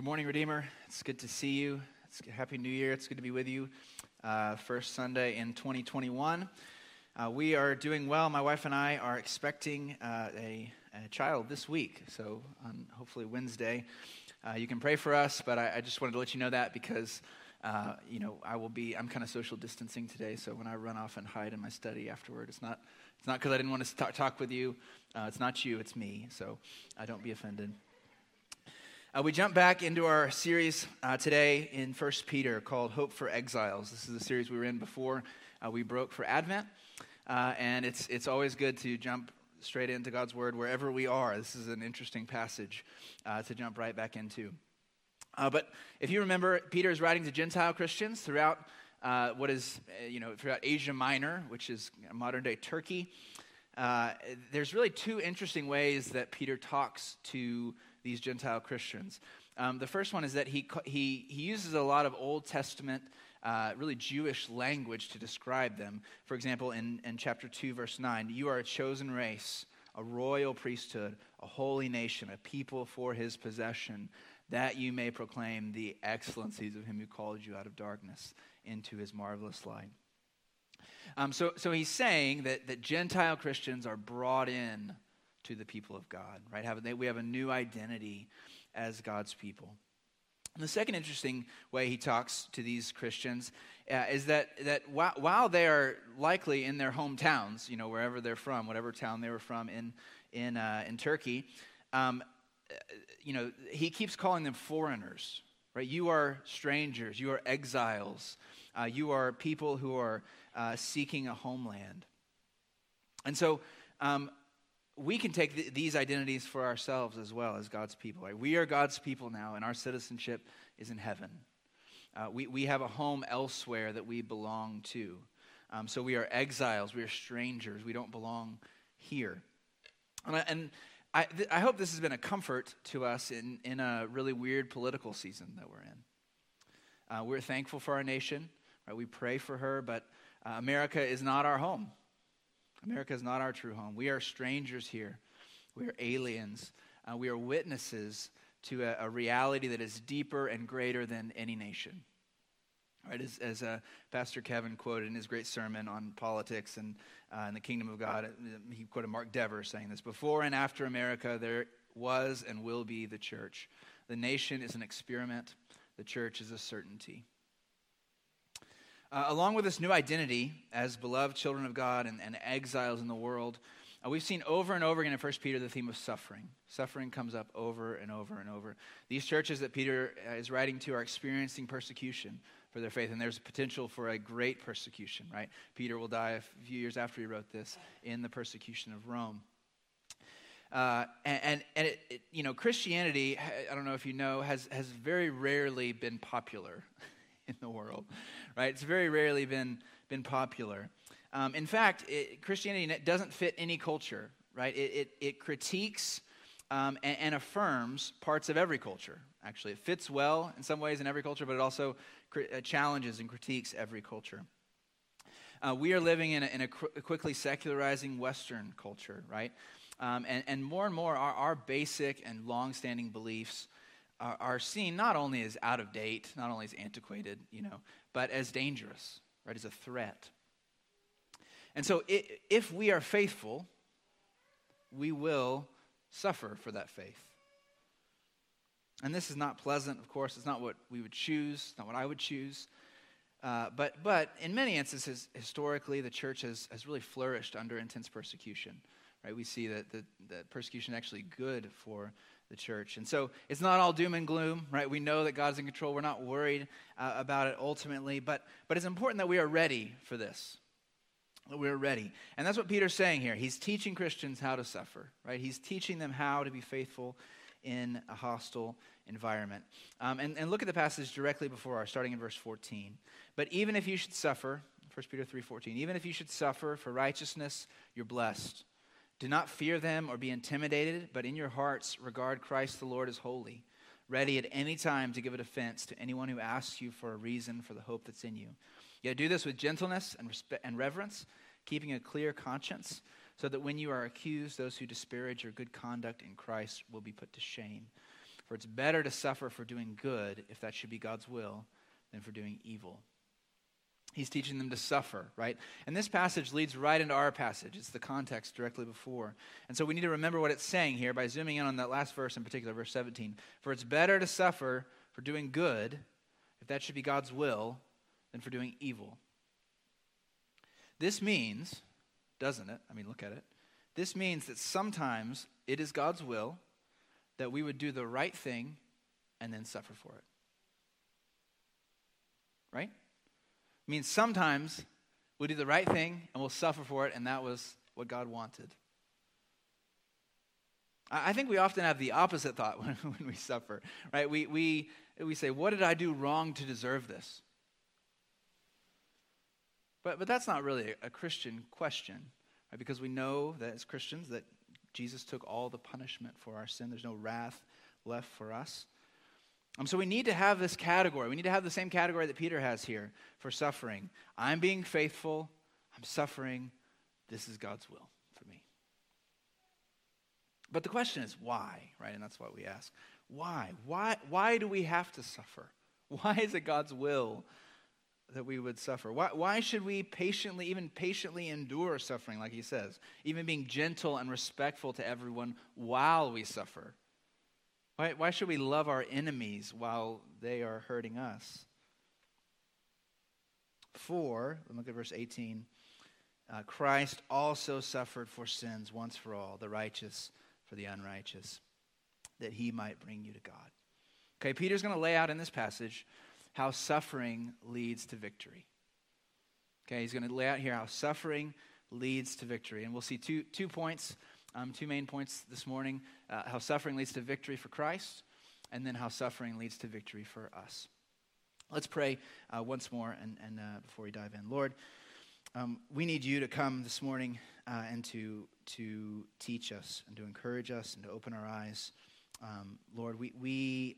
Good morning, Redeemer. It's good to see you. It's Happy New Year. It's good to be with you. Uh, first Sunday in 2021. Uh, we are doing well. My wife and I are expecting uh, a, a, child this week. So, on hopefully Wednesday, uh, you can pray for us. But I, I, just wanted to let you know that because, uh, you know, I will be. I'm kind of social distancing today. So when I run off and hide in my study afterward, it's not. It's not because I didn't want to talk, talk with you. Uh, it's not you. It's me. So I don't be offended. Uh, we jump back into our series uh, today in 1 Peter called Hope for Exiles. This is the series we were in before uh, we broke for Advent. Uh, and it's, it's always good to jump straight into God's Word wherever we are. This is an interesting passage uh, to jump right back into. Uh, but if you remember, Peter is writing to Gentile Christians throughout what is, you know, throughout Asia Minor, which is modern day Turkey. there's really two interesting ways that Peter talks to these Gentile Christians. Um, the first one is that he, he, he uses a lot of Old Testament, uh, really Jewish language to describe them. For example, in, in chapter 2, verse 9, you are a chosen race, a royal priesthood, a holy nation, a people for his possession, that you may proclaim the excellencies of him who called you out of darkness into his marvelous light. Um, so, so he's saying that, that Gentile Christians are brought in to the people of God, right? Have, we have a new identity as God's people. And the second interesting way he talks to these Christians uh, is that, that while, while, they are likely in their hometowns, you know, wherever they're from, whatever town they were from in, in, uh, in Turkey, um, uh, you know, he keeps calling them foreigners, right? You are strangers, you are exiles, uh, you are people who are uh, seeking a homeland. And so, um, we can take th- these identities for ourselves as well as God's people. Right? We are God's people now, and our citizenship is in heaven. Uh, we, we have a home elsewhere that we belong to. Um, so we are exiles, we are strangers, we don't belong here. And I, and I, th- I hope this has been a comfort to us in, in a really weird political season that we're in. Uh, we're thankful for our nation, right? we pray for her, but uh, America is not our home. America is not our true home. We are strangers here. We are aliens. Uh, we are witnesses to a, a, reality that is deeper and greater than any nation. Right, as, as uh, Pastor Kevin quoted in his great sermon on politics and, uh, in the kingdom of God, uh, he quoted Mark Dever saying this Before and after America, there was and will be the church. The nation is an experiment, the church is a certainty. Uh, along with this new identity as beloved children of God and, and exiles in the world, uh, we've seen over and over again in 1 Peter the theme of suffering. Suffering comes up over and over and over. These churches that Peter uh, is writing to are experiencing persecution for their faith, and there's a potential for a great persecution, right? Peter will die a few years after he wrote this in the persecution of Rome. Uh, and and, and it, it, you know, Christianity, I don't know if you know, has, has very rarely been popular in the world right? It's very rarely been, been popular. Um, in fact, it, Christianity doesn't fit any culture, right? It, it, it critiques um, and, and, affirms parts of every culture, actually. It fits well in some ways in every culture, but it also uh, challenges and critiques every culture. Uh, we are living in a, in a, quickly secularizing Western culture, right? Um, and, and more and more, our, our basic and long-standing beliefs are, are seen not only as out of date, not only as antiquated, you know, but as dangerous, right, as a threat. And so, if we are faithful, we will suffer for that faith. And this is not pleasant, of course. It's not what we would choose, not what I would choose. Uh, but, but in many instances, historically, the church has, has really flourished under intense persecution. Right? We see that, that, that persecution is actually good for the church. And so it's not all doom and gloom, right? We know that God's in control. We're not worried uh, about it ultimately, but, but it's important that we are ready for this. That we're ready. And that's what Peter's saying here. He's teaching Christians how to suffer, right? He's teaching them how to be faithful in a hostile environment. Um, and, and look at the passage directly before our, starting in verse 14. But even if you should suffer, 1 Peter 3.14, even if you should suffer for righteousness, you're blessed. Do not fear them or be intimidated, but in your hearts regard Christ the Lord as holy, ready at any time to give a defense to anyone who asks you for a reason for the hope that's in you. Yet do this with gentleness and, respect and reverence, keeping a clear conscience, so that when you are accused, those who disparage your good conduct in Christ will be put to shame. For it's better to suffer for doing good, if that should be God's will, than for doing evil. He's teaching them to suffer, right? And this passage leads right into our passage. It's the context directly before. And so we need to remember what it's saying here by zooming in on that last verse in particular, verse 17. For it's better to suffer for doing good, if that should be God's will, than for doing evil. This means, doesn't it? I mean, look at it. This means that sometimes it is God's will that we would do the right thing and then suffer for it. Right? Means sometimes we do the right thing and we'll suffer for it, and that was what God wanted. I think we often have the opposite thought when, when we suffer, right? We, we, we say, What did I do wrong to deserve this? But, but that's not really a Christian question, right? Because we know that as Christians that Jesus took all the punishment for our sin. There's no wrath left for us. Um, so we need to have this category. We need to have the same category that Peter has here for suffering. I'm being faithful. I'm suffering. This is God's will for me. But the question is why, right? And that's what we ask. Why? Why, why do we have to suffer? Why is it God's will that we would suffer? Why, why should we patiently, even patiently endure suffering, like he says, even being gentle and respectful to everyone while we suffer? Why, why should we love our enemies while they are hurting us? For, look at verse 18, uh, Christ also suffered for sins once for all, the righteous for the unrighteous, that he might bring you to God. Okay, Peter's going to lay out in this passage how suffering leads to victory. Okay, he's going to lay out here how suffering leads to victory. And we'll see two, two points, um, two main points this morning uh, how suffering leads to victory for Christ, and then how suffering leads to victory for us. Let's pray uh, once more and, and uh, before we dive in. Lord, um, we need you to come this morning uh, and to, to teach us and to encourage us and to open our eyes. Um, Lord, we, we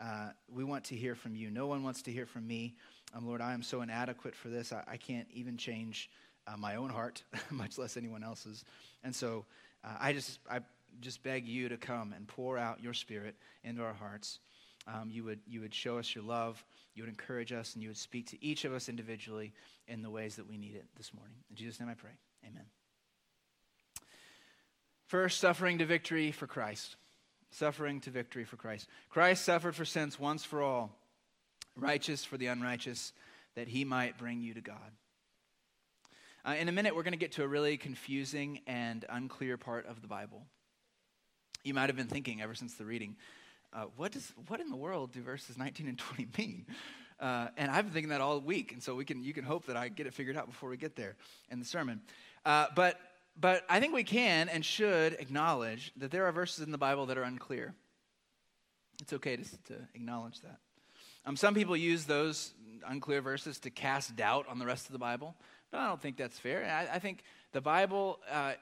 uh, we want to hear from you. No one wants to hear from me. Um, Lord, I am so inadequate for this. I, I can't even change uh, my own heart, much less anyone else's. And so uh, I just I just beg you to come and pour out your Spirit into our hearts. Um, you would you would show us your love. You would encourage us, and you would speak to each of us individually in the ways that we need it this morning. In Jesus' name, I pray. Amen. First, suffering to victory for Christ. Suffering to victory for Christ. Christ suffered for sins once for all, righteous for the unrighteous, that he might bring you to God. Uh, in a minute, we're going to get to a really confusing and unclear part of the Bible. You might have been thinking ever since the reading, uh, what, does, what in the world do verses 19 and 20 mean? Uh, and I've been thinking that all week, and so we can, you can hope that I get it figured out before we get there in the sermon. Uh, but but I think we can and should acknowledge that there are verses in the Bible that are unclear. It's okay to, to acknowledge that. Um, some people use those unclear verses to cast doubt on the rest of the Bible, but I don't think that's fair. I, I think the Bible uh,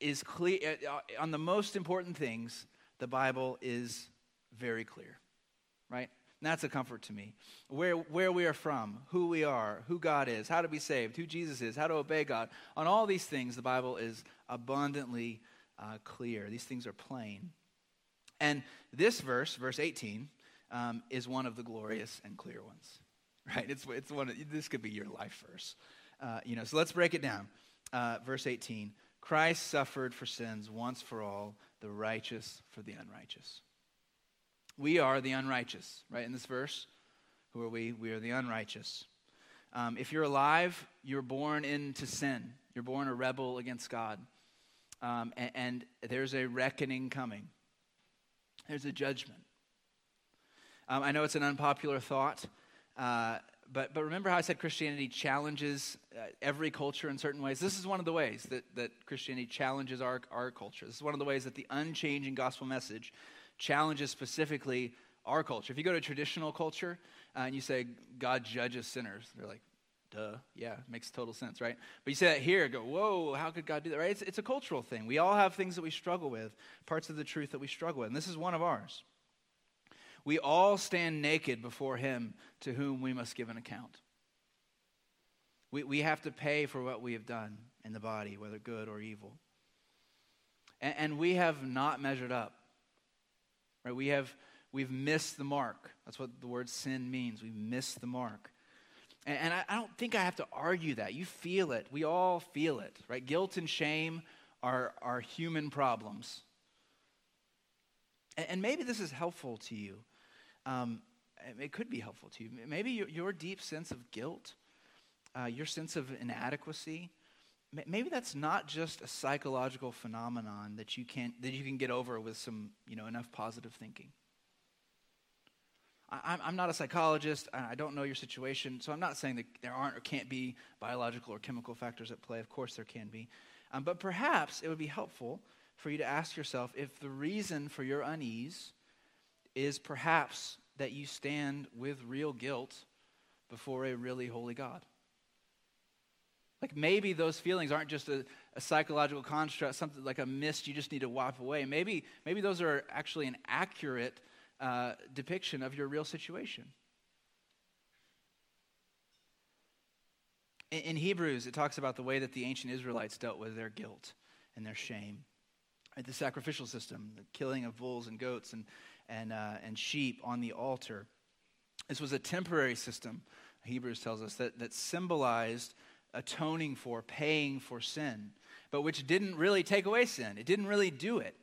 is clear uh, on the most important things. The Bible is very clear, right? And that's a comfort to me. Where, where we are from, who we are, who God is, how to be saved, who Jesus is, how to obey God. On all these things, the Bible is abundantly uh, clear. These things are plain. And this verse, verse 18, um, is one of the glorious and clear ones. Right? It's, it's one of, this could be your life verse. Uh, you know, so let's break it down. Uh, verse 18 Christ suffered for sins once for all, the righteous for the unrighteous. We are the unrighteous, right? In this verse, who are we? We are the unrighteous. Um, if you're alive, you're born into sin. You're born a rebel against God. Um, and, and, there's a reckoning coming, there's a judgment. Um, I know it's an unpopular thought, uh, but, but remember how I said Christianity challenges uh, every culture in certain ways? This is one of the ways that, that Christianity challenges our, our culture. This is one of the ways that the unchanging gospel message challenges specifically our culture. If you go to traditional culture uh, and you say God judges sinners, they're like, duh, yeah, makes total sense, right? But you say that here, go, whoa, how could God do that, right? It's, it's a cultural thing. We all have things that we struggle with, parts of the truth that we struggle with, and this is one of ours. We all stand naked before Him to whom we must give an account. We, we have to pay for what we have done in the body, whether good or evil. And, and we have not measured up right? We have we've missed the mark. That's what the word sin means. We missed the mark. And, and I, I don't think I have to argue that. You feel it. We all feel it, right? Guilt and shame are, are human problems. And, and maybe this is helpful to you. Um, it could be helpful to you. Maybe your, your deep sense of guilt, uh, your sense of inadequacy, maybe that's not just a psychological phenomenon that you can that you can get over with some you know enough positive thinking. I, I'm not a psychologist. I don't know your situation, so I'm not saying that there aren't or can't be biological or chemical factors at play. Of course, there can be, um, but perhaps it would be helpful for you to ask yourself if the reason for your unease is perhaps that you stand with real guilt before a really holy God. Like maybe those feelings aren't just a, a, psychological construct, something like a mist you just need to wipe away. Maybe, maybe those are actually an accurate uh, depiction of your real situation. In, in Hebrews, it talks about the way that the ancient Israelites dealt with their guilt and their shame. The sacrificial system, the killing of bulls and goats and, and, uh, and sheep on the altar. This was a temporary system, Hebrews tells us, that, that symbolized atoning for, paying for sin, but which didn't really take away sin. It didn't really do it.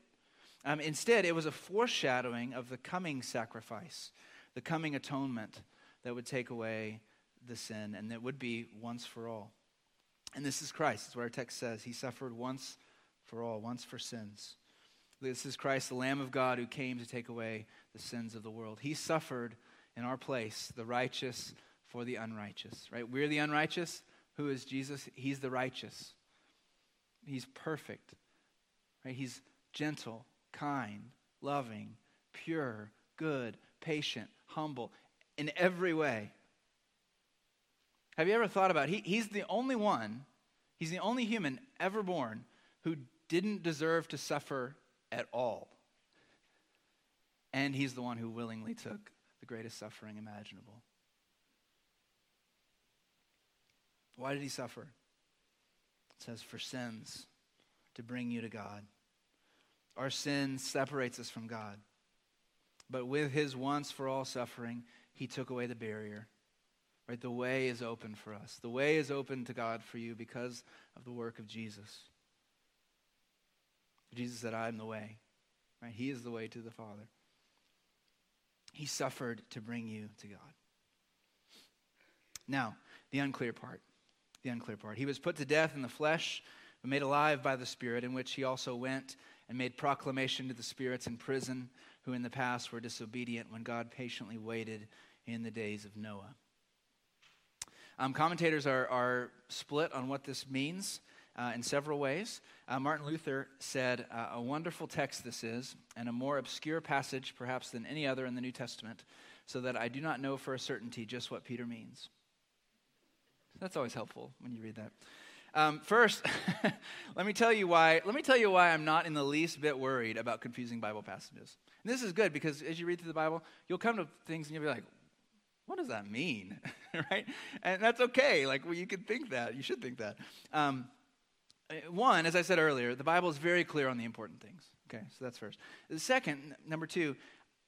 Um, instead, it was a foreshadowing of the coming sacrifice, the coming atonement that would take away the sin and that would be once for all. And this is Christ. That's what our text says. He suffered once for all, once for sins. This is Christ, the Lamb of God, who came to take away the sins of the world. He suffered in our place, the righteous for the unrighteous, right? We're the unrighteous. Who is Jesus? He's the righteous. He's perfect, right? He's gentle, kind, loving, pure, good, patient, humble in every way. Have you ever thought about he, he's the only one, he's the only human ever born who didn't deserve to suffer at all. And he's the one who willingly took the greatest suffering imaginable. Why did he suffer? It says, for sins, to bring you to God. Our sin separates us from God. But with his once for all suffering, he took away the barrier. Right? The way is open for us. The way is open to God for you because of the work of Jesus. Jesus said, I am the way. Right? He is the way to the Father. He suffered to bring you to God. Now, the unclear part. The unclear part. He was put to death in the flesh, but made alive by the Spirit, in which he also went and made proclamation to the spirits in prison who in the past were disobedient when God patiently waited in the days of Noah. Um, commentators are, are split on what this means uh, in several ways. Uh, Martin Luther said, uh, A wonderful text this is, and a more obscure passage perhaps than any other in the New Testament, so that I do not know for a certainty just what Peter means. That's always helpful when you read that. Um, first, let me tell you why. Let me tell you why I'm not in the least bit worried about confusing Bible passages. And this is good because as you read through the Bible, you'll come to things and you'll be like, "What does that mean?" right? And that's okay. Like well, you can think that. You should think that. Um, Uh, one, as I said earlier, the Bible is very clear on the important things. Okay, so that's first. The second, number two,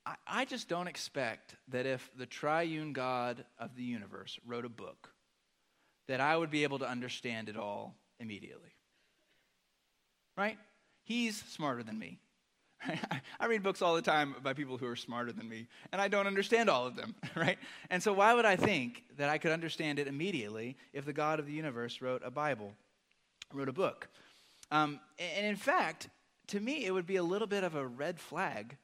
I, I just don't expect that if the triune God of the universe wrote a book that I would be able to understand it all immediately. Right? He's smarter than me. I read books all the time by people who are smarter than me, and I don't understand all of them, right? And so, why would I think that I could understand it immediately if the God of the universe wrote a Bible, wrote a book? Um, and in fact, to me, it would be a little bit of a red flag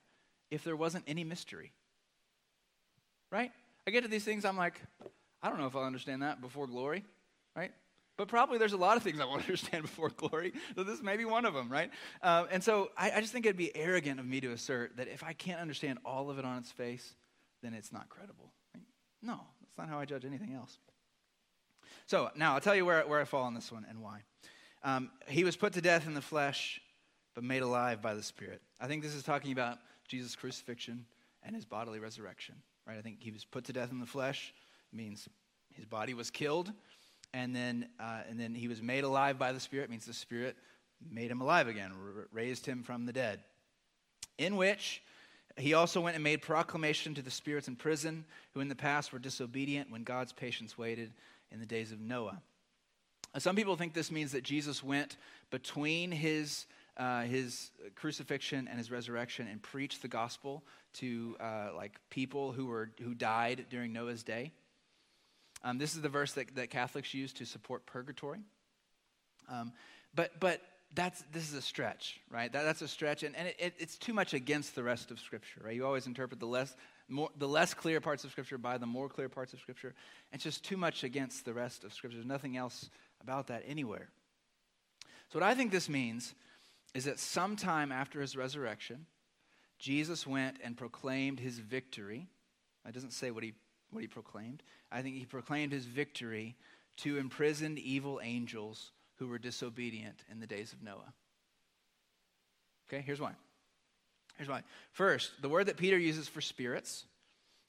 if there wasn't any mystery, right? I get to these things, I'm like, I don't know if I'll understand that before glory, right? But probably there's a lot of things I won't understand before glory. So this may be one of them, right? Uh, and so I, I just think it'd be arrogant of me to assert that if I can't understand all of it on its face, then it's not credible. No, that's not how I judge anything else. So now I'll tell you where, where I fall on this one and why. Um, he was put to death in the flesh, but made alive by the Spirit. I think this is talking about Jesus' crucifixion and his bodily resurrection, right? I think he was put to death in the flesh, means his body was killed, and then, uh, and then he was made alive by the Spirit, means the Spirit made him alive again, r- raised him from the dead. In which, He also went and made proclamation to the spirits in prison, who in the past were disobedient when God's patience waited in the days of Noah. Some people think this means that Jesus went between his, uh, his crucifixion and his resurrection and preached the gospel to uh, like people who, were, who died during Noah's day. Um, this is the verse that, that Catholics use to support purgatory. Um, but, but that's, this is a stretch, right? That, that's a stretch, and, and it, it, it's too much against the rest of Scripture, right? You always interpret the less, more, the less clear parts of Scripture by the more clear parts of Scripture. It's just too much against the rest of Scripture. There's nothing else about that anywhere. So, what I think this means is that sometime after his resurrection, Jesus went and proclaimed his victory. It doesn't say what he, what he proclaimed. I think he proclaimed his victory to imprisoned evil angels who were disobedient in the days of Noah. Okay, here's why. Here's why. First, the word that Peter uses for spirits,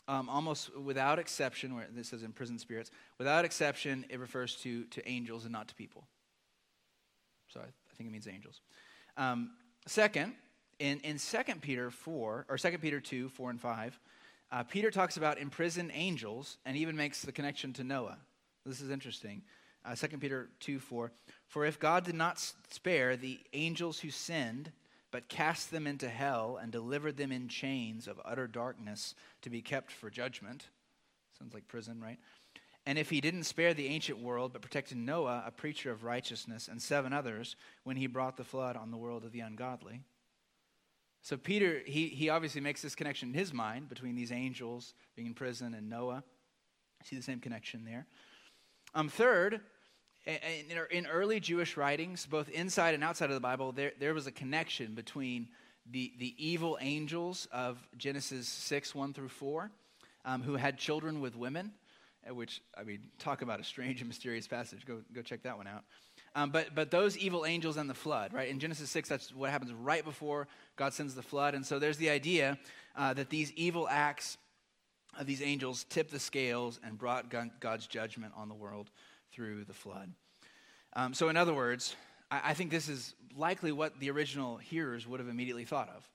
um, almost without exception, where this says imprisoned spirits, without exception, it refers to, to angels and not to people. So I, I think it means angels. Um, second, in, in 2 Peter 4, or 2 Peter 2, 4 and 5, uh, Peter talks about imprisoned angels and even makes the connection to Noah. This is interesting. Uh, 2 Peter 2 4. For if God did not spare the angels who sinned, but cast them into hell and delivered them in chains of utter darkness to be kept for judgment, sounds like prison, right? And if he didn't spare the ancient world, but protected Noah, a preacher of righteousness, and seven others, when he brought the flood on the world of the ungodly. So Peter, he, he obviously makes this connection in his mind between these angels being in prison and Noah. See the same connection there. Um, third, in early Jewish writings, both inside and outside of the Bible, there, there was a connection between the, the evil angels of Genesis 6, 1 through 4, um, who had children with women, uh, which, I mean, talk about a strange and mysterious passage. Go, go check that one out. Um, but, but those evil angels and the flood, right? In Genesis 6, that's what happens right before God sends the flood. And so there's the idea uh, that these evil acts of these angels tipped the scales and brought God's judgment on the world through the flood. Um, so, in other words, I, I, think this is likely what the original hearers would have immediately thought of,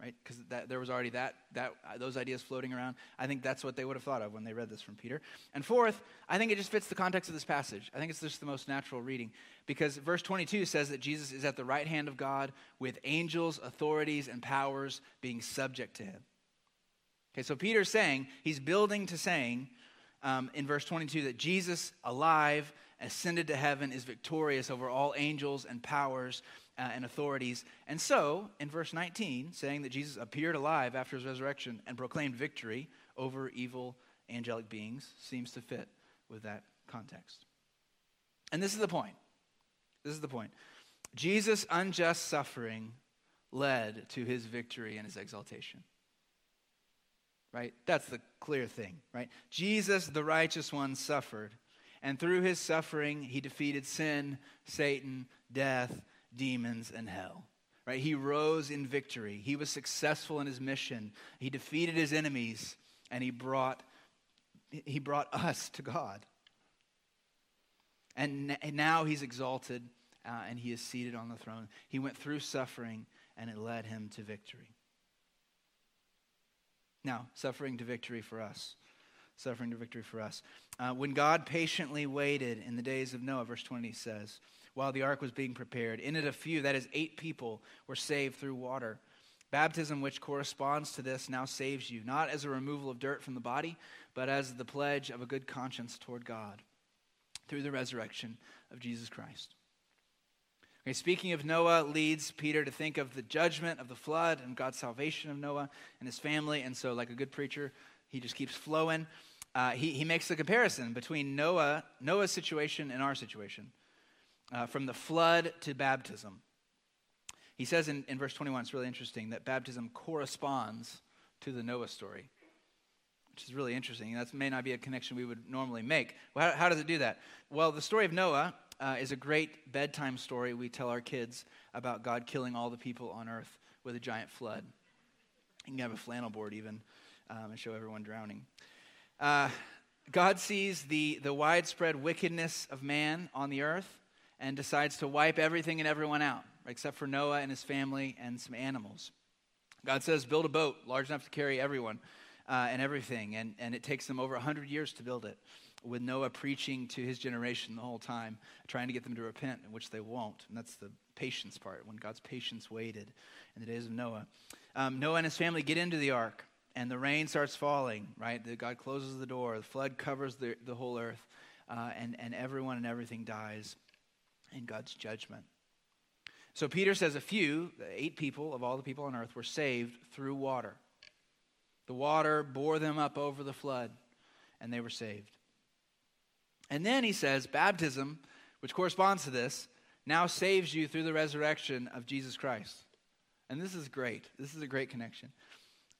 right? Because there was already that, that uh, those ideas floating around. I think that's what they would have thought of when they read this from Peter. And fourth, I think it just fits the context of this passage. I think it's just the most natural reading because verse 22 says that Jesus is at the right hand of God with angels, authorities, and powers being subject to him. Okay, so Peter's saying, he's building to saying um, in verse 22 that Jesus, alive, ascended to heaven, is victorious over all angels and powers uh, and authorities. And so, in verse 19, saying that Jesus appeared alive after his resurrection and proclaimed victory over evil angelic beings seems to fit with that context. And this is the point. This is the point. Jesus' unjust suffering led to his victory and his exaltation right? That's the clear thing, right? Jesus, the righteous one, suffered. And through his suffering, he defeated sin, Satan, death, demons, and hell. Right? He rose in victory. He was successful in his mission. He defeated his enemies, and he brought, he brought us to God. And, now he's exalted, uh, and he is seated on the throne. He went through suffering, and it led him to victory. Now, suffering to victory for us. Suffering to victory for us. Uh, when God patiently waited in the days of Noah, verse 20 says, while the ark was being prepared, in it a few, that is, eight people, were saved through water. Baptism, which corresponds to this, now saves you, not as a removal of dirt from the body, but as the pledge of a good conscience toward God through the resurrection of Jesus Christ. Okay, speaking of Noah leads Peter to think of the judgment of the flood and God's salvation of Noah and his family. And so, like a good preacher, he just keeps flowing. Uh, he, he makes the comparison between Noah, Noah's situation and our situation, uh, from the flood to baptism. He says in, in verse 21, it's really interesting, that baptism corresponds to the Noah story, which is really interesting. That may not be a connection we would normally make. Well, how, how does it do that? Well, the story of Noah uh, is a great bedtime story we tell our kids about God killing all the people on earth with a giant flood. You can have a flannel board even um, and show everyone drowning. Uh, God sees the, the widespread wickedness of man on the earth and decides to wipe everything and everyone out, except for Noah and his family and some animals. God says, build a boat large enough to carry everyone uh, and everything. And, and it takes them over 100 years to build it, with Noah preaching to his generation the whole time, trying to get them to repent, which they won't. And that's the patience part, when God's patience waited in the days of Noah. Um, Noah and his family get into the ark, and the rain starts falling, right? The, God closes the door, the flood covers the, the whole earth, uh, and, and everyone and everything dies in God's judgment. So Peter says a few, eight people of all the people on earth, were saved through water. The water bore them up over the flood, and they were saved. And then he says, baptism, which corresponds to this, now saves you through the resurrection of Jesus Christ. And this is great. This is a great connection.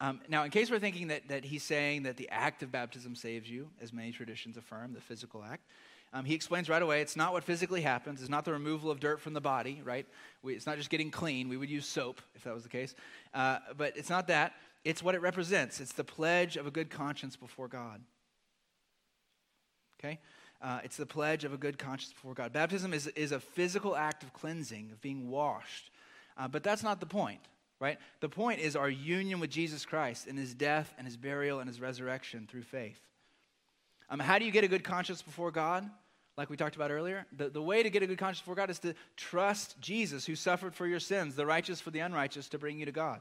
Um, now, in case we're thinking that, that he's saying that the act of baptism saves you, as many traditions affirm, the physical act, um, he explains right away it's not what physically happens. It's not the removal of dirt from the body, right? We, it's not just getting clean. We would use soap if that was the case. Uh, but it's not that. It's what it represents. It's the pledge of a good conscience before God. Okay? Uh, it's the pledge of a good conscience before God. Baptism is, is a physical act of cleansing, of being washed. Uh, but that's not the point, right? The point is our union with Jesus Christ in his death and his burial and his resurrection through faith. Um, how do you get a good conscience before God? Like we talked about earlier, the, the way to get a good conscience before God is to trust Jesus, who suffered for your sins, the righteous for the unrighteous, to bring you to God.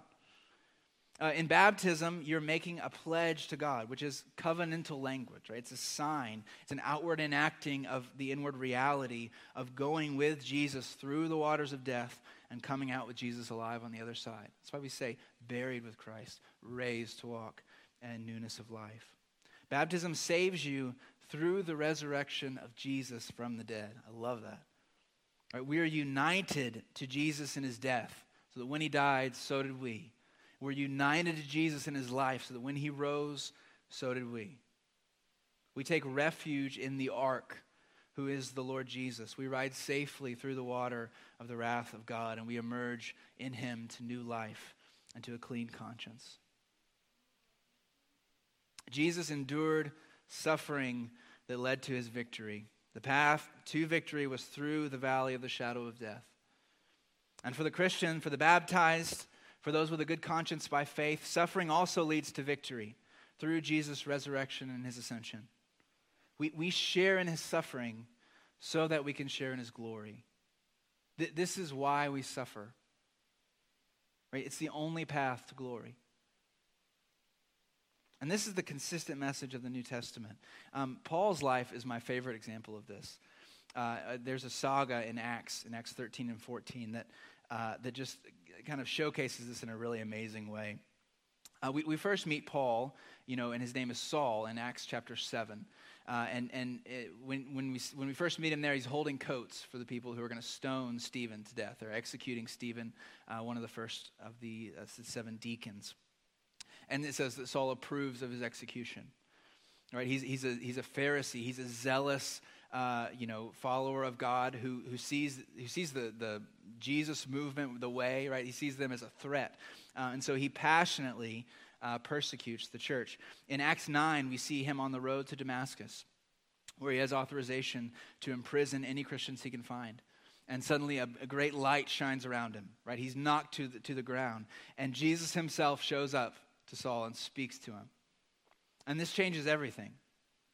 Uh, in baptism, you're making a pledge to God, which is covenantal language, right? It's a sign, it's an outward enacting of the inward reality of going with Jesus through the waters of death and coming out with Jesus alive on the other side. That's why we say, buried with Christ, raised to walk, and newness of life. Baptism saves you through the resurrection of Jesus from the dead. I love that. Right, we are united to Jesus in his death, so that when he died, so did we. We're united to Jesus in his life, so that when he rose, so did we. We take refuge in the ark, who is the Lord Jesus. We ride safely through the water of the wrath of God, and we emerge in him to new life and to a clean conscience. Jesus endured suffering that led to his victory. The path to victory was through the valley of the shadow of death. And for the Christian, for the baptized, for those with a good conscience by faith, suffering also leads to victory through Jesus' resurrection and his ascension. We, we share in his suffering so that we can share in his glory. Th- this is why we suffer. Right? It's the only path to glory. And this is the consistent message of the New Testament. Um, Paul's life is my favorite example of this. Uh, uh, there's a saga in Acts, in Acts 13 and 14, that, uh, that just kind of showcases this in a really amazing way. Uh, we, we first meet Paul, you know, and his name is Saul in Acts chapter 7. Uh, and and it, when, when, we, when we first meet him there, he's holding coats for the people who are going to stone Stephen to death. They're executing Stephen, uh, one of the first of the seven deacons. And it says that Saul approves of his execution. Right? He's, he's, a, he's a Pharisee. He's a zealous, uh, you know, follower of God who, who sees, who sees the, the Jesus movement, the way, right? He sees them as a threat. Uh, and so he passionately uh, persecutes the church. In Acts 9, we see him on the road to Damascus, where he has authorization to imprison any Christians he can find and suddenly a, a, great light shines around him right he's knocked to the, to the ground and jesus himself shows up to Saul and speaks to him. And this changes everything.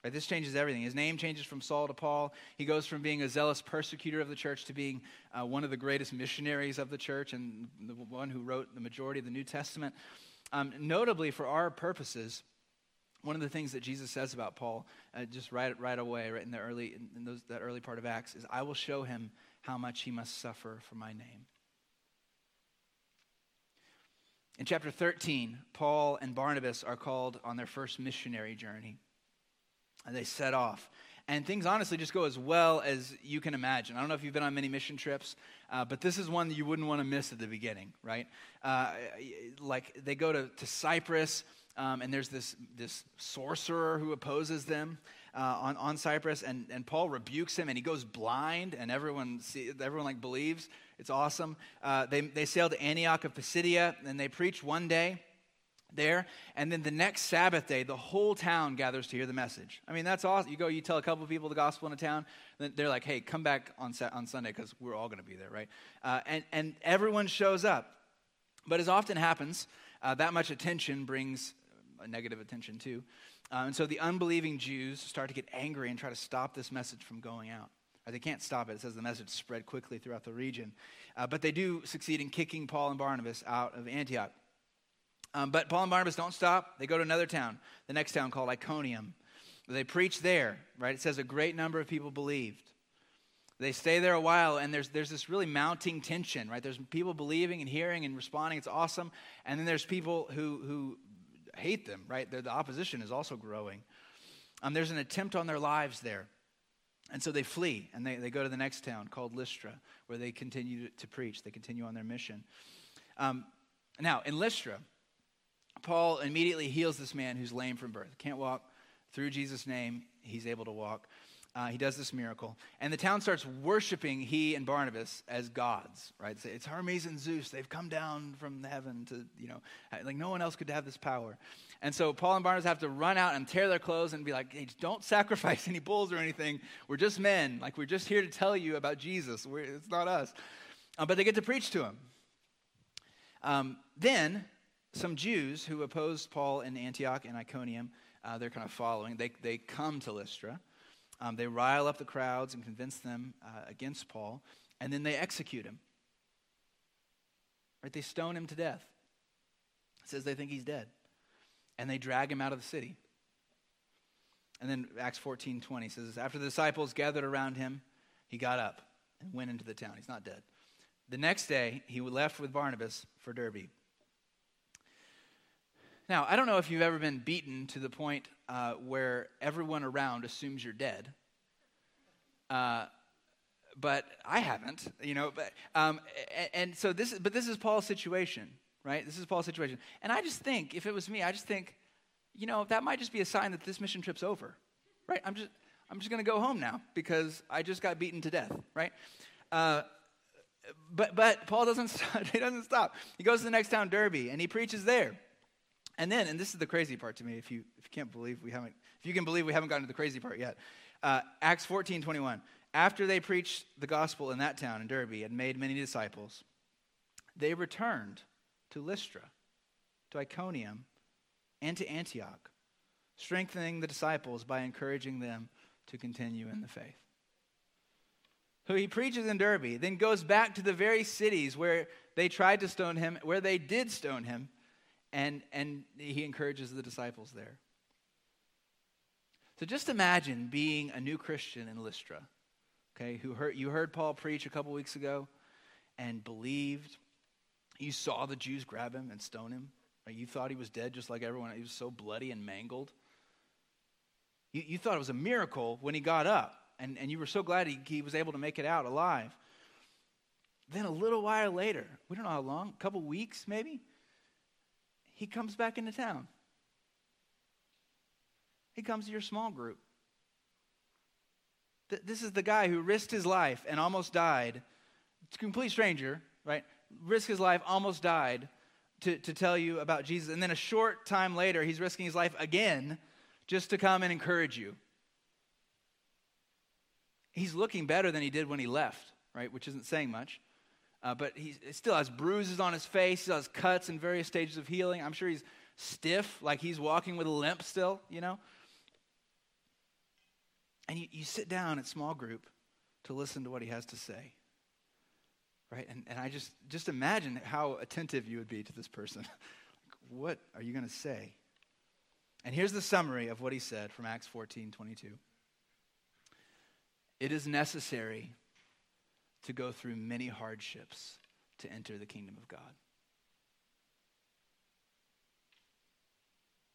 Right? This changes everything. His name changes from Saul to Paul. He goes from being a zealous persecutor of the church to being uh, one of the greatest missionaries of the church and the one who wrote the majority of the New Testament. Um, notably, for our purposes, one of the things that Jesus says about Paul, uh, just right, right away, right in the early in those, that early part of Acts, is, "I will show him how much he must suffer for my name." In chapter 13, Paul and Barnabas are called on their first missionary journey. And they set off. And things honestly just go as well as you can imagine. I don't know if you've been on many mission trips, uh, but this is one that you wouldn't want to miss at the beginning, right? Uh, like they go to, to Cyprus, um, and there's this, this sorcerer who opposes them uh, on, on Cyprus, and, and Paul rebukes him, and he goes blind, and everyone, see, everyone like believes. It's awesome. Uh, they, they sail to Antioch of Pisidia, and they preach one day there, and then the next Sabbath day, the whole town gathers to hear the message. I mean, that's awesome. You go, you tell a couple people the gospel in a town, then they're like, hey, come back on, on Sunday because we're all going to be there, right? Uh, and, and everyone shows up. But as often happens, Uh, that much attention brings negative attention too. Uh, and so the unbelieving Jews start to get angry and try to stop this message from going out. Or they can't stop it. It says the message spread quickly throughout the region. Uh, but they do succeed in kicking Paul and Barnabas out of Antioch. Um, but Paul and Barnabas don't stop. They go to another town, the next town called Iconium. They preach there, right? It says a great number of people believed. They stay there a while, and there's, there's this really mounting tension, right? There's people believing and hearing and responding. It's awesome. And then there's people who, who hate them, right? The, the opposition is also growing. Um, there's an attempt on their lives there. And so they flee and they, they go to the next town called Lystra, where they continue to preach. They continue on their mission. Um, now, in Lystra, Paul immediately heals this man who's lame from birth. Can't walk. Through Jesus' name, he's able to walk. Uh, he does this miracle. And the town starts worshiping he and Barnabas as gods, right? So it's Hermes and Zeus. They've come down from heaven to, you know, like no one else could have this power. And so Paul and Barnabas have to run out and tear their clothes and be like, hey, don't sacrifice any bulls or anything. We're just men. Like, we're just here to tell you about Jesus. We're, it's not us. Uh, but they get to preach to him. Um, then some Jews who opposed Paul in Antioch and Iconium, uh, they're kind of following, they, they come to Lystra. Um, they rile up the crowds and convince them uh, against Paul, and then they execute him. Right? They stone him to death. It says they think he's dead. And they drag him out of the city. And then Acts 14 20 says, After the disciples gathered around him, he got up and went into the town. He's not dead. The next day, he left with Barnabas for Derbe. Now, I don't know if you've ever been beaten to the point uh, where everyone around assumes you're dead. Uh, but I haven't, you know. But um, and, and so this, but this is Paul's situation, right? This is Paul's situation, and I just think, if it was me, I just think, you know, that might just be a sign that this mission trip's over, right? I'm just, I'm just going to go home now because I just got beaten to death, right? Uh, but but Paul doesn't stop, he doesn't stop. He goes to the next town, Derbe, and he preaches there. And then, and this is the crazy part to me, if you, if you can't believe we haven't, if you can believe we haven't gotten to the crazy part yet. Uh, Acts 14, 21. After they preached the gospel in that town, in Derbe, and made many disciples, they returned to Lystra, to Iconium, and to Antioch, strengthening the disciples by encouraging them to continue in the faith. So he preaches in Derbe, then goes back to the very cities where they tried to stone him, where they did stone him, and, and he encourages the disciples there. So just imagine being a new Christian in Lystra, okay, who heard, you heard Paul preach a couple weeks ago and believed. You saw the Jews grab him and stone him. You thought he was dead just like everyone. He was so bloody and mangled. You, you thought it was a miracle when he got up, and, and you were so glad he, he was able to make it out alive. Then a little while later, we don't know how long, a couple weeks maybe, he comes back into town. He comes to your small group. Th- this is the guy who risked his life and almost died. It's a complete stranger, right? Risked his life, almost died to, to tell you about Jesus. And then a short time later, he's risking his life again just to come and encourage you. He's looking better than he did when he left, right? Which isn't saying much. Uh, but he still has bruises on his face. He has cuts in various stages of healing. I'm sure he's stiff, like he's walking with a limp still, you know? And you, you sit down at a small group to listen to what he has to say. Right? And, and I just, just imagine how attentive you would be to this person. what are you going to say? And here's the summary of what he said from Acts 14 22. It is necessary to go through many hardships to enter the kingdom of God.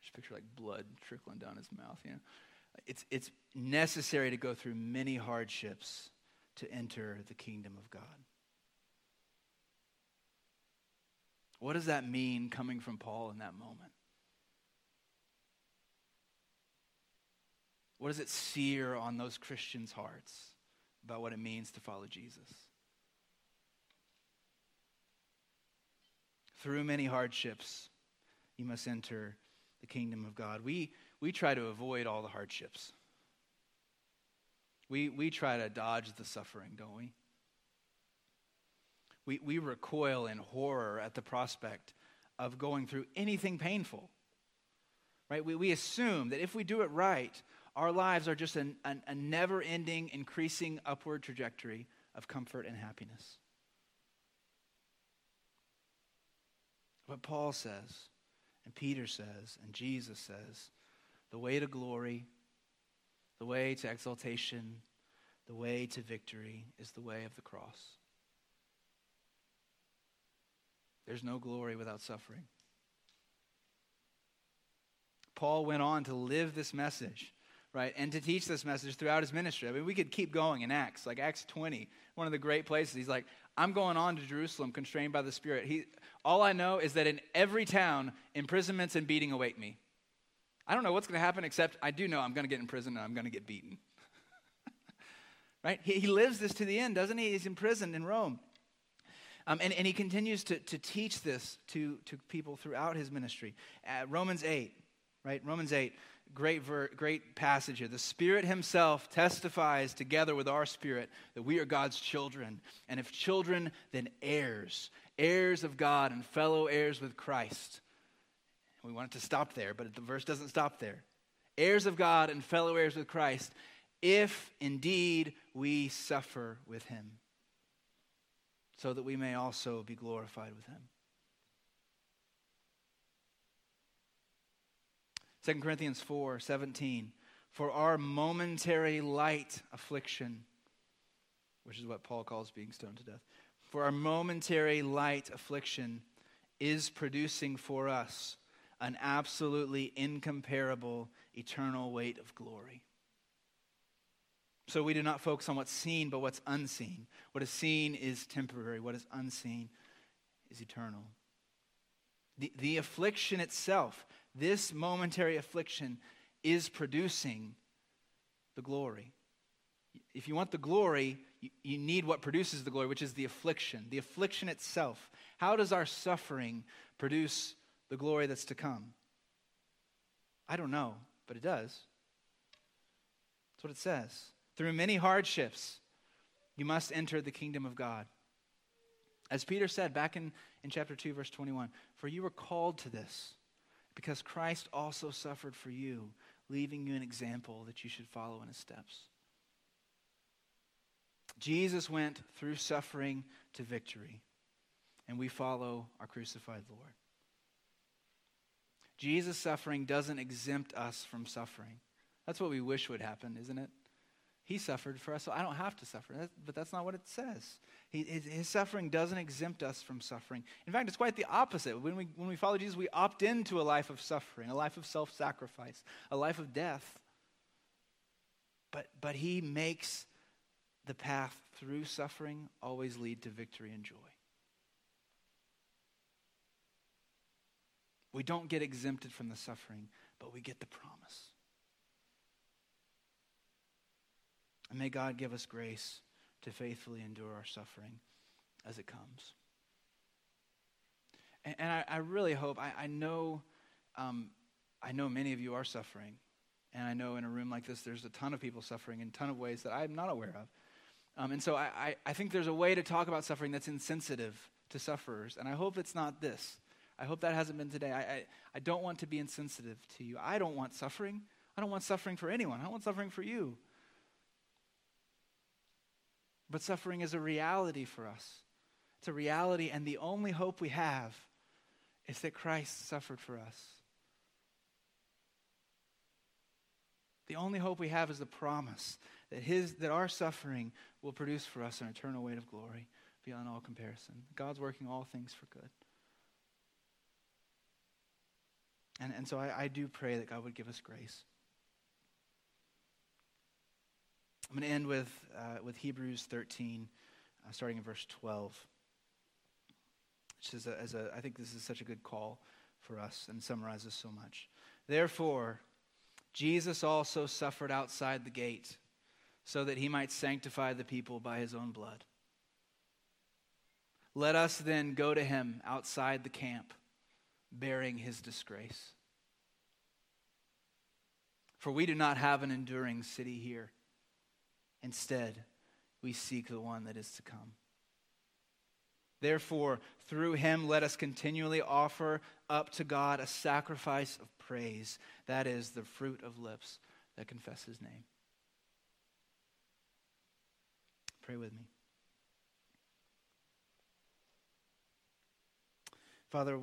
Just picture like blood trickling down his mouth, you know. It's, it's necessary to go through many hardships to enter the kingdom of God. What does that mean coming from Paul in that moment? What does it sear on those Christians' hearts? About what it means to follow Jesus. Through many hardships, you must enter the kingdom of God. We, we try to avoid all the hardships. We, we try to dodge the suffering, don't we? We, we recoil in horror at the prospect of going through anything painful. Right? We, we assume that if we do it right, our lives are just an, an, a never ending, increasing upward trajectory of comfort and happiness. What Paul says, and Peter says, and Jesus says the way to glory, the way to exaltation, the way to victory is the way of the cross. There's no glory without suffering. Paul went on to live this message, right? And to teach this message throughout his ministry. I mean, we could keep going in Acts, like Acts 20, one of the great places. He's like, I'm going on to Jerusalem, constrained by the Spirit. He, all I know is that in every town, imprisonments and beating await me. I don't know what's going to happen, except I do know I'm going to get in prison and I'm going to get beaten. right? He, he lives this to the end, doesn't he? He's imprisoned in Rome. Um, and, and he continues to, to teach this to, to people throughout his ministry. Uh, Romans 8, right? Romans 8, great, ver- great passage here. The Spirit Himself testifies together with our spirit that we are God's children. And if children, then heirs, heirs of God and fellow heirs with Christ. We want it to stop there, but the verse doesn't stop there. Heirs of God and fellow heirs with Christ, if indeed we suffer with Him so that we may also be glorified with him. 2 Corinthians 4 17. For our momentary light affliction, which is what Paul calls being stoned to death, for our momentary light affliction is producing for us an absolutely incomparable eternal weight of glory. So we do not focus on what's seen, but what's unseen. What is seen is temporary, what is unseen is eternal. The, the affliction itself, this momentary affliction, is producing the glory. If you want the glory, you, you need what produces the glory, which is the affliction. The affliction itself. How does our suffering produce the glory that's to come? I don't know, but it does. That's what it says. Through many hardships, you must enter the kingdom of God. As Peter said back in, in chapter 2, verse 21 For you were called to this, because Christ also suffered for you, leaving you an example that you should follow in his steps. Jesus went through suffering to victory, and we follow our crucified Lord. Jesus' suffering doesn't exempt us from suffering. That's what we wish would happen, isn't it? He suffered for us, so I don't have to suffer. but that's not what it says. He, his, his, suffering doesn't exempt us from suffering. In fact, it's quite the opposite. When we, when we follow Jesus, we opt into a life of suffering, a life of self sacrifice, a life of death. But, but he makes the path through suffering always lead to victory and joy. We don't get exempted from the suffering, but we get the promise. And may God give us grace to faithfully endure our suffering as it comes. And, and I, I, really hope, I, I know, um, I know many of you are suffering. And I know in a room like this, there's a ton of people suffering in a ton of ways that I'm not aware of. Um, and so I, I, I think there's a way to talk about suffering that's insensitive to sufferers. And I hope it's not this. I hope that hasn't been today. I, I, I don't want to be insensitive to you. I don't want suffering. I don't want suffering for anyone. I don't want suffering for you. But suffering is a reality for us. It's a reality, and the only hope we have is that Christ suffered for us. The only hope we have is the promise that, his, that our suffering will produce for us an eternal weight of glory beyond all comparison. God's working all things for good. And, and so I, I do pray that God would give us grace. I'm going to end with, uh, with Hebrews 13, uh, starting in verse 12. Which is a, as a, I think this is such a good call for us and summarizes so much. Therefore, Jesus also suffered outside the gate so that he might sanctify the people by his own blood. Let us then go to him outside the camp, bearing his disgrace. For we do not have an enduring city here Instead, we seek the one that is to come. Therefore, through him, let us continually offer up to God a sacrifice of praise. That is the fruit of lips that confess his name. Pray with me. Father,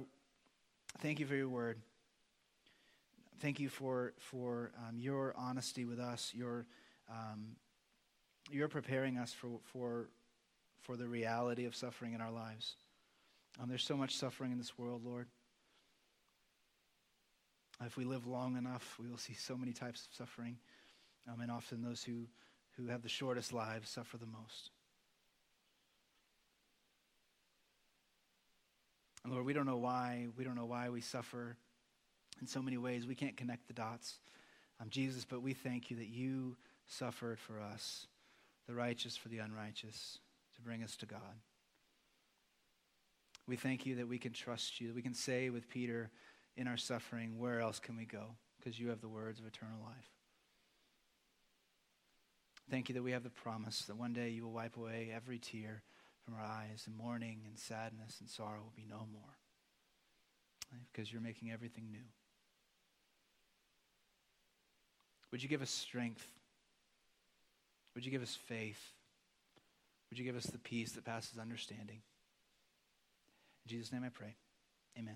thank you for your word. Thank you for, for um, your honesty with us, your, um, you're preparing us for, for for the reality of suffering in our lives. Um, there's so much suffering in this world, Lord. If we live long enough, we will see so many types of suffering. Um, and often those who, who have the shortest lives suffer the most. And Lord, we don't know why. We don't know why we suffer in so many ways. We can't connect the dots. Um, Jesus, but we thank you that you suffered for us, the righteous for the unrighteous to bring us to God. We thank you that we can trust you, that we can say with Peter in our suffering, Where else can we go? Because you have the words of eternal life. Thank you that we have the promise that one day you will wipe away every tear from our eyes, and mourning and sadness and sorrow will be no more. Because you're making everything new. Would you give us strength? Would you give us faith? Would you give us the peace that passes understanding? In Jesus' name I pray. Amen.